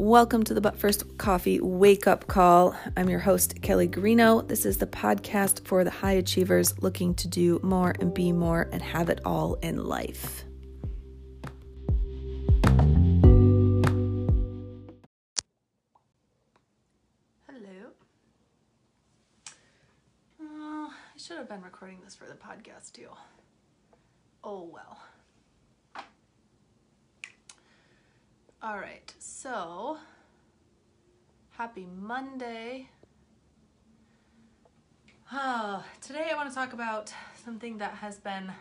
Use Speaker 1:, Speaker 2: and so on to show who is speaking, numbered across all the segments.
Speaker 1: Welcome to the But First Coffee Wake Up Call. I'm your host, Kelly Guarino. This is the podcast for the high achievers looking to do more and be more and have it all in life. Hello. Oh, I should have been recording this for the podcast too. Oh well. All right, so happy Monday. Oh, today I want to talk about something that has been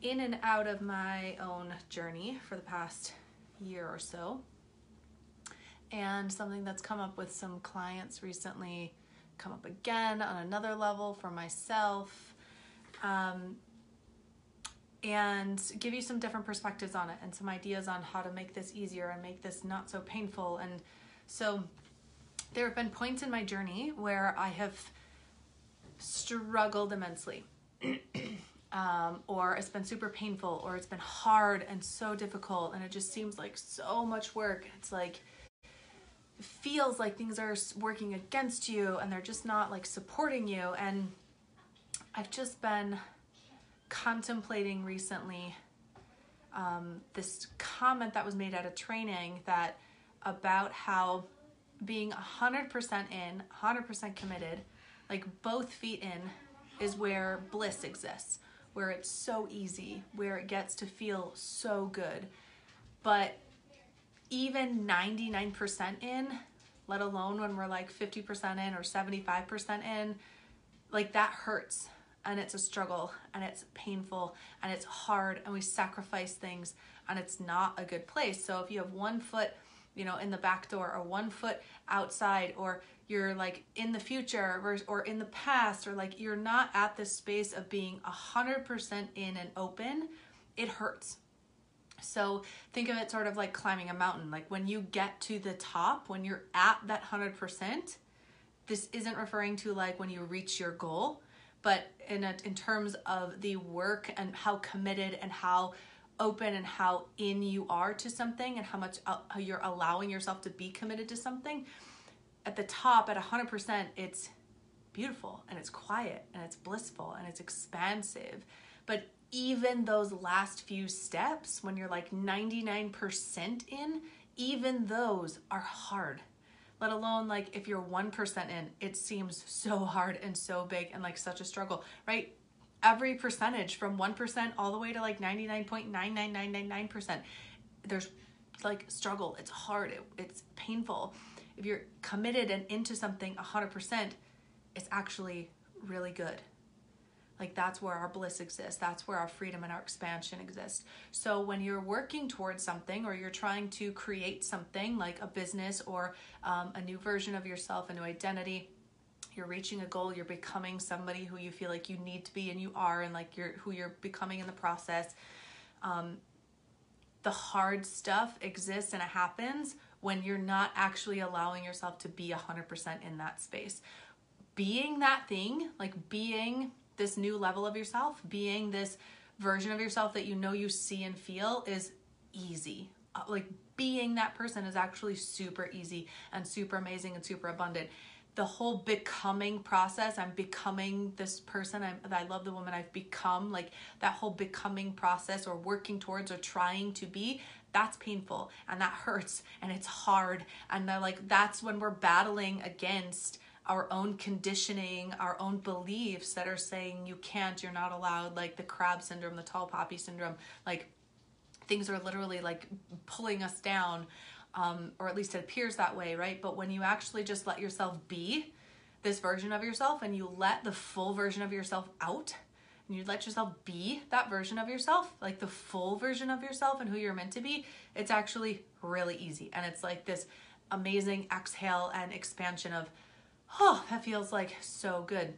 Speaker 1: in and out of my own journey for the past year or so, and something that's come up with some clients recently, come up again on another level for myself. Um, and give you some different perspectives on it and some ideas on how to make this easier and make this not so painful. And so there have been points in my journey where I have struggled immensely. um, or it's been super painful, or it's been hard and so difficult, and it just seems like so much work. It's like, it feels like things are working against you and they're just not like supporting you. And I've just been contemplating recently um, this comment that was made at a training that about how being 100% in, 100% committed, like both feet in, is where bliss exists, where it's so easy, where it gets to feel so good. But even 99% in, let alone when we're like 50% in or 75% in, like that hurts and it's a struggle and it's painful and it's hard and we sacrifice things and it's not a good place. So if you have one foot, you know, in the back door or one foot outside or you're like in the future or, or in the past or like you're not at this space of being 100% in and open, it hurts. So think of it sort of like climbing a mountain. Like when you get to the top, when you're at that 100%, this isn't referring to like when you reach your goal but in a, in terms of the work and how committed and how open and how in you are to something and how much uh, you're allowing yourself to be committed to something at the top at 100% it's beautiful and it's quiet and it's blissful and it's expansive. But even those last few steps when you're like 99% in even those are hard let alone like if you're 1% in, it seems so hard and so big and like such a struggle, right? Every percentage from 1% all the way to like 99.99999%, there's like struggle. It's hard, it, it's painful. If you're committed and into something 100%, it's actually really good. Like that's where our bliss exists. That's where our freedom and our expansion exists. So when you're working towards something or you're trying to create something like a business or um, a new version of yourself, a new identity, you're reaching a goal, you're becoming somebody who you feel like you need to be and you are, and like you're who you're becoming in the process. Um, the hard stuff exists and it happens when you're not actually allowing yourself to be 100% in that space. Being that thing, like being this new level of yourself, being this version of yourself that you know you see and feel is easy. Uh, like being that person is actually super easy and super amazing and super abundant. The whole becoming process, I'm becoming this person. I'm, I love the woman I've become. Like that whole becoming process or working towards or trying to be, that's painful and that hurts and it's hard. And like that's when we're battling against our own conditioning, our own beliefs that are saying you can't, you're not allowed, like the crab syndrome, the tall poppy syndrome, like things are literally like pulling us down, um, or at least it appears that way, right? But when you actually just let yourself be this version of yourself and you let the full version of yourself out, and you let yourself be that version of yourself, like the full version of yourself and who you're meant to be, it's actually really easy. And it's like this amazing exhale and expansion of oh, that feels like so good.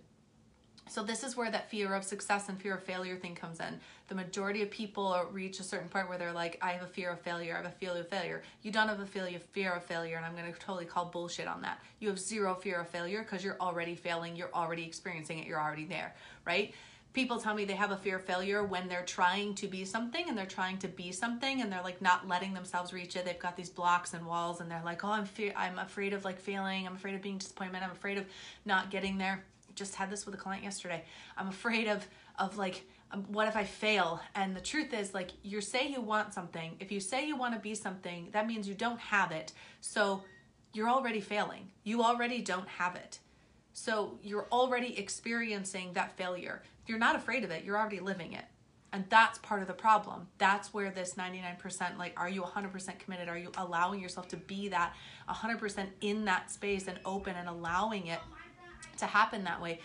Speaker 1: So this is where that fear of success and fear of failure thing comes in. The majority of people reach a certain point where they're like, I have a fear of failure, I have a fear of failure. You don't have a fear of failure, and I'm gonna totally call bullshit on that. You have zero fear of failure because you're already failing, you're already experiencing it, you're already there, right? People tell me they have a fear of failure when they're trying to be something and they're trying to be something and they're like not letting themselves reach it. They've got these blocks and walls and they're like, "Oh, I'm I'm afraid of like failing. I'm afraid of being disappointment. I'm afraid of not getting there." Just had this with a client yesterday. I'm afraid of of like um, what if I fail? And the truth is like you say you want something. If you say you want to be something, that means you don't have it. So you're already failing. You already don't have it. So you're already experiencing that failure. If You're not afraid of it, you're already living it. And that's part of the problem. That's where this 99% like, are you 100% committed? Are you allowing yourself to be that 100% in that space and open and allowing it to happen that way?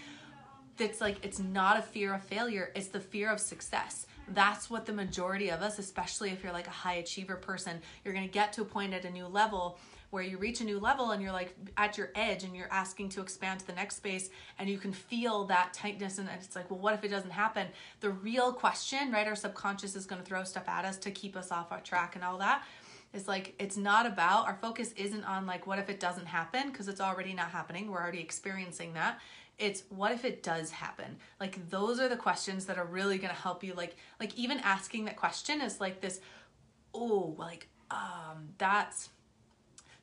Speaker 1: It's like, it's not a fear of failure, it's the fear of success. That's what the majority of us, especially if you're like a high achiever person, you're gonna get to a point at a new level where you reach a new level and you're like at your edge and you're asking to expand to the next space and you can feel that tightness and it's like well what if it doesn't happen? The real question right our subconscious is going to throw stuff at us to keep us off our track and all that. It's like it's not about our focus isn't on like what if it doesn't happen? Because it's already not happening. We're already experiencing that. It's what if it does happen? Like those are the questions that are really going to help you like like even asking that question is like this oh like um that's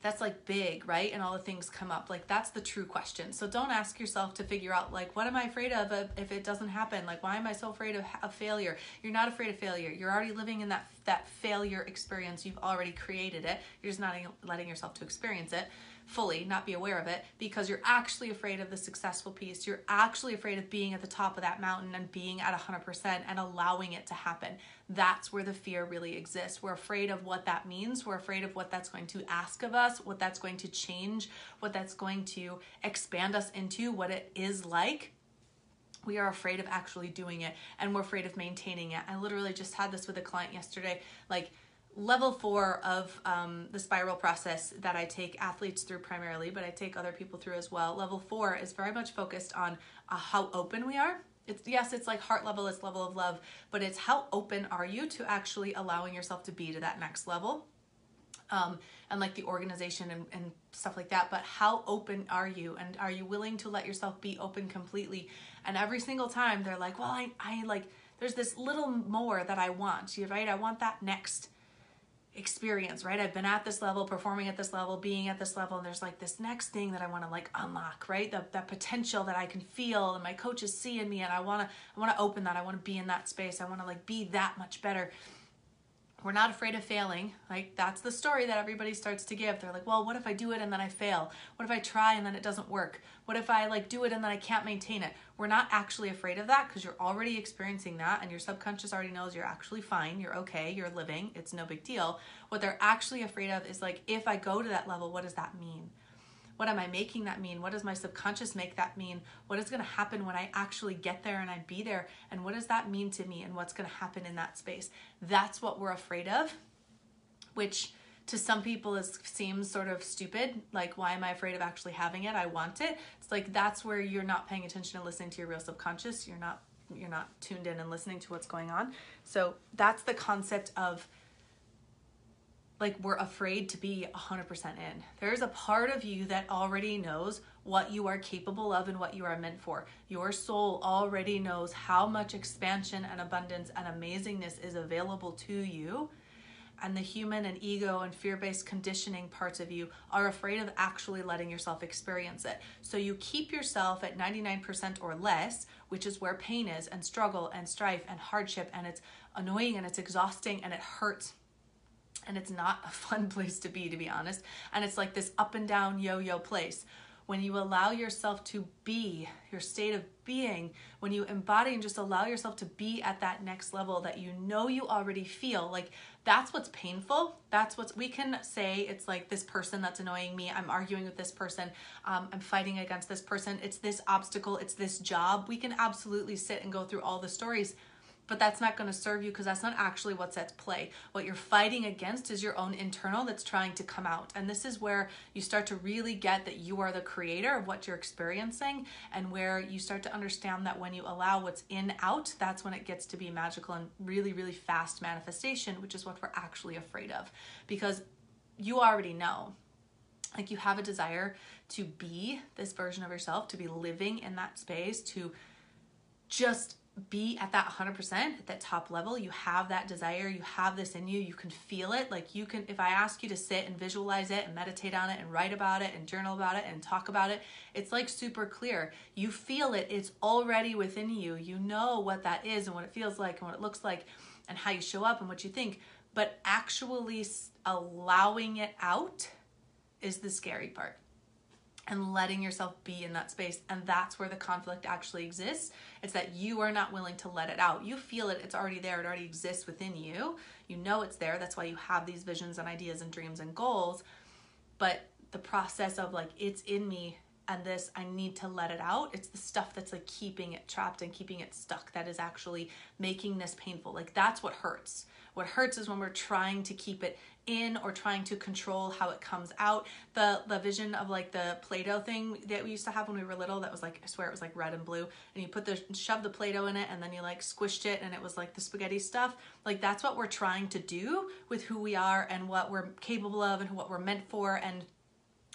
Speaker 1: that's like big, right? And all the things come up. Like that's the true question. So don't ask yourself to figure out like what am I afraid of if it doesn't happen? Like why am I so afraid of, of failure? You're not afraid of failure. You're already living in that that failure experience. You've already created it. You're just not letting yourself to experience it fully, not be aware of it, because you're actually afraid of the successful piece. You're actually afraid of being at the top of that mountain and being at 100% and allowing it to happen. That's where the fear really exists. We're afraid of what that means. We're afraid of what that's going to ask of us, what that's going to change, what that's going to expand us into, what it is like we are afraid of actually doing it and we're afraid of maintaining it. I literally just had this with a client yesterday. Like, level four of um, the spiral process that I take athletes through primarily, but I take other people through as well. Level four is very much focused on uh, how open we are. It's yes, it's like heart level, it's level of love, but it's how open are you to actually allowing yourself to be to that next level. Um, and like the organization and, and stuff like that. But how open are you? And are you willing to let yourself be open completely? And every single time they're like, well, I, I like, there's this little more that I want, right? I want that next experience, right? I've been at this level, performing at this level, being at this level, and there's like this next thing that I want to like unlock, right? The, that potential that I can feel and my coach is seeing me and I want to I want to open that. I want to be in that space. I want to like be that much better we're not afraid of failing. Like that's the story that everybody starts to give. They're like, "Well, what if I do it and then I fail? What if I try and then it doesn't work? What if I like do it and then I can't maintain it?" We're not actually afraid of that because you're already experiencing that and your subconscious already knows you're actually fine, you're okay, you're living. It's no big deal. What they're actually afraid of is like, "If I go to that level, what does that mean?" What am I making that mean? What does my subconscious make that mean? What is going to happen when I actually get there and I be there? And what does that mean to me? And what's going to happen in that space? That's what we're afraid of, which to some people is seems sort of stupid like why am i afraid of actually having it i want it it's like that's where you're not paying attention and listening to your real subconscious you're not you're not tuned in and listening to what's going on so that's the concept of like we're afraid to be 100% in. There's a part of you that already knows what you are capable of and what you are meant for. Your soul already knows how much expansion and abundance and amazingness is available to you. And the human and ego and fear based conditioning parts of you are afraid of actually letting yourself experience it. So you keep yourself at 99% or less, which is where pain is, and struggle and strife and hardship, and it's annoying and it's exhausting and it hurts and it's not a fun place to be to be honest. And it's like this up and down yo-yo place. When you allow yourself to be your state of being when you embody and just allow yourself to be at that next level that you know you already feel like that's what's painful. That's what's we can say it's like this person that's annoying me i'm arguing with this person um, i'm fighting against this person. It's this obstacle it's this job. We can absolutely sit and go through all the stories but that's not going to serve you because that's not actually what's at play. What you're fighting against is your own internal that's trying to come out. And this is where you start to really get that you are the creator of what you're experiencing and where you start to understand that when you allow what's in out, that's when it gets to be magical and really, really fast manifestation, which is what we're actually afraid of because you already know. Like you have a desire to be this version of yourself, to be living in that space, to just be at that 100% at that top level. You have that desire. You have this in you. You can feel it. Like you can if i ask you to sit and visualize it and meditate on it and write about it and journal about it and talk about it it's like super clear. You feel it. It's already within you. You know what that is and what it feels like and what it looks like and how you show up and what you think. But actually allowing it out is the scary part and letting yourself be in that space. And that's where the conflict actually exists. It's that you are not willing to let it out. You feel it, it's already there, it already exists within you. You know it's there. That's why you have these visions and ideas and dreams and goals. But the process of like, it's in me and this, I need to let it out. It's the stuff that's like keeping it trapped and keeping it stuck that is actually making this painful. Like, that's what hurts. What hurts is when we're trying to keep it in or trying to control how it comes out. The the vision of like the Play-Doh thing that we used to have when we were little that was like I swear it was like red and blue and you put the shove the Play-Doh in it and then you like squished it and it was like the spaghetti stuff. Like that's what we're trying to do with who we are and what we're capable of and what we're meant for and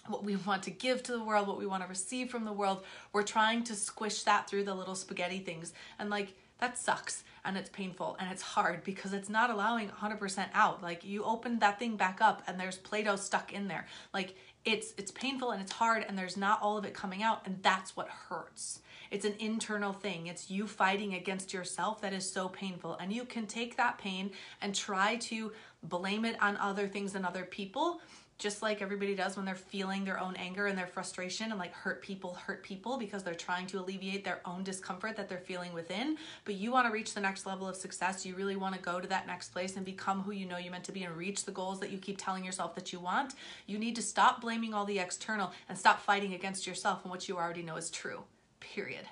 Speaker 1: what we want to give to the world, what we want to receive from the world. We're trying to squish that through the little spaghetti things. And like that sucks and it's painful and it's hard because it's not allowing 100% out. Like you open that thing back up and there's Play-Doh stuck in there. Like it's it's painful and it's hard and there's not all of it coming out and that's what hurts. It's an internal thing. It's you fighting against yourself that is so painful and you can take that pain and try to blame it on other things and other people just like everybody does when they're feeling their own anger and their frustration and like hurt people hurt people because they're trying to alleviate their own discomfort that they're feeling within. But you want to reach the next level of success. You really want to go to that next place and become who you know you're meant to be and reach the goals that you keep telling yourself that you want. You need to stop blaming all the external and stop fighting against yourself and what you already know is true period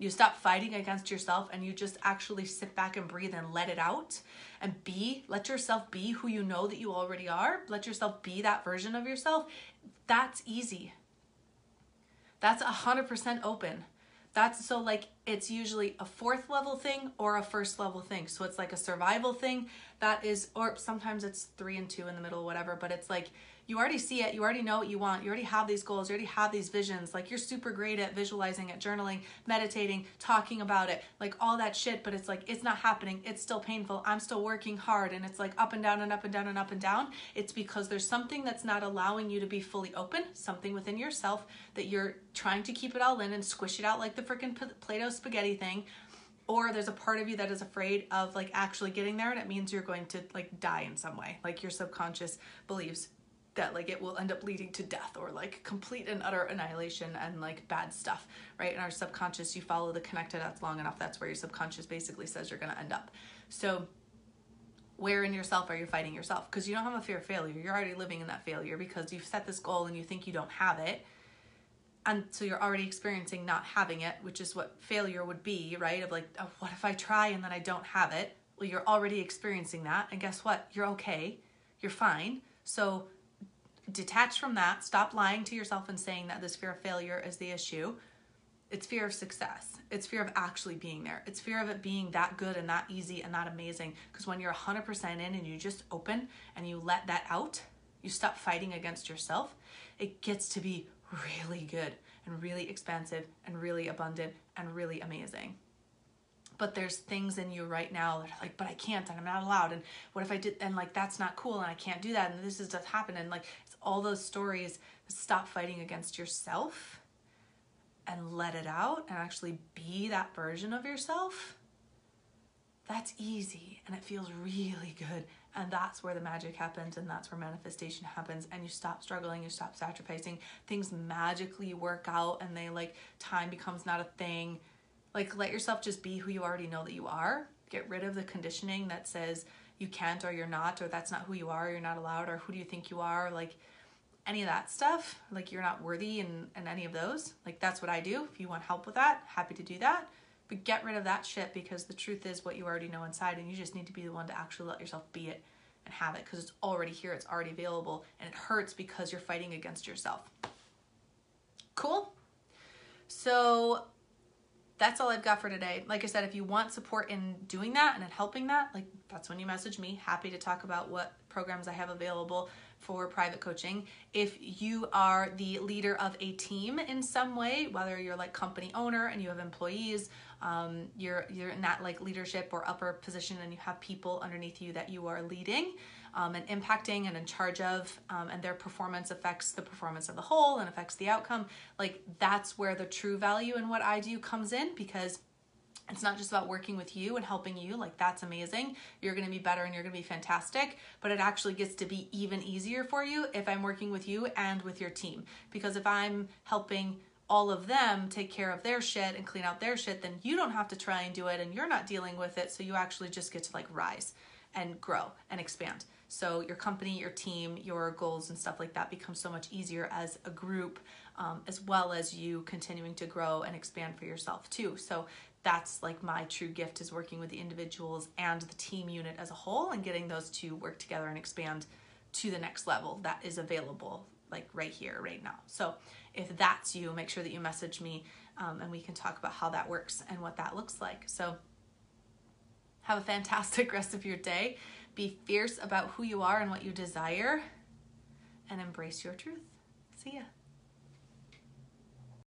Speaker 1: you stop fighting against yourself and you just actually sit back and breathe and let it out and be, let yourself be who you know that you already are. Let yourself be that version of yourself. That's easy. That's 100% open. That's so like it's usually a fourth level thing or a first level thing. So it's like a survival thing that is, or sometimes it's three and two in the middle, whatever, but it's like you already see it, you already know what you want, you already have these goals, you already have these visions. Like you're super great at visualizing it, journaling, meditating, talking about it, like all that shit, but it's like it's not happening. It's still painful. I'm still working hard and it's like up and down and up and down and up and down. It's because there's something that's not allowing you to be fully open, something within yourself that you're trying to keep it all in and squish it out like the freaking Play-Doh spaghetti thing or there's a part of you that is afraid of like actually getting there and it means you're going to like die in some way like your subconscious believes that like it will end up leading to death or like complete and utter annihilation and like bad stuff, right? In our subconscious, you follow the connected dots long enough, that's where your subconscious basically says you're gonna end up. So where in yourself are you fighting yourself? Because you don't have a fear of failure. You're already living in that failure because you've set this goal and you think you don't have it. And so you're already experiencing not having it, which is what failure would be, right? Of like, oh, what if I try and then I don't have it? Well, you're already experiencing that. And guess what? You're okay. You're fine. So detach from that. Stop lying to yourself and saying that this fear of failure is the issue. It's fear of success. It's fear of actually being there. It's fear of it being that good and that easy and that amazing. Because when you're 100% in and you just open and you let that out, you stop fighting against yourself, it gets to be really good and really expansive and really abundant and really amazing but there's things in you right now that are like, but I can't and I'm not allowed. And what if I did, and like, that's not cool and I can't do that. And this is just happened. And like, it's all those stories. Stop fighting against yourself and let it out and actually be that version of yourself. That's easy and it feels really good. And that's where the magic happens and that's where manifestation happens. And you stop struggling, you stop sacrificing. Things magically work out and they like, time becomes not a thing like, let yourself just be who you already know that you are. Get rid of the conditioning that says you can't or you're not, or that's not who you are, you're not allowed, or who do you think you are. Like, any of that stuff, like you're not worthy and, and any of those. Like, that's what I do. If you want help with that, happy to do that. But get rid of that shit because the truth is what you already know inside, and you just need to be the one to actually let yourself be it and have it because it's already here, it's already available, and it hurts because you're fighting against yourself. Cool? So, that's all I've got for today. Like I said, if you want support in doing that and in helping that, like that's when you message me. Happy to talk about what programs I have available for private coaching. If you are the leader of a team in some way, whether you're like company owner and you have employees, um, you're you're in that like leadership or upper position and you have people underneath you that you are leading um, and impacting and in charge of, um, and their performance affects the performance of the whole and affects the outcome. Like that's where the true value in what I do comes in because it's not just about working with you and helping you, like that's amazing. You're gonna be better and you're gonna be fantastic, but it actually gets to be even easier for you if I'm working with you and with your team. Because if I'm helping all of them take care of their shit and clean out their shit, then you don't have to try and do it and you're not dealing with it. So you actually just get to like rise and grow and expand. So your company, your team, your goals and stuff like that become so much easier as a group, um, as well as you continuing to grow and expand for yourself too. So that's like my true gift is working with the individuals and the team unit as a whole and getting those to work together and expand to the next level that is available like right here right now. So if that's you make sure that you message me um, and we can talk about how that works and what that looks like. So have a fantastic rest of your day be fierce about who you are and what you desire and embrace your truth. See ya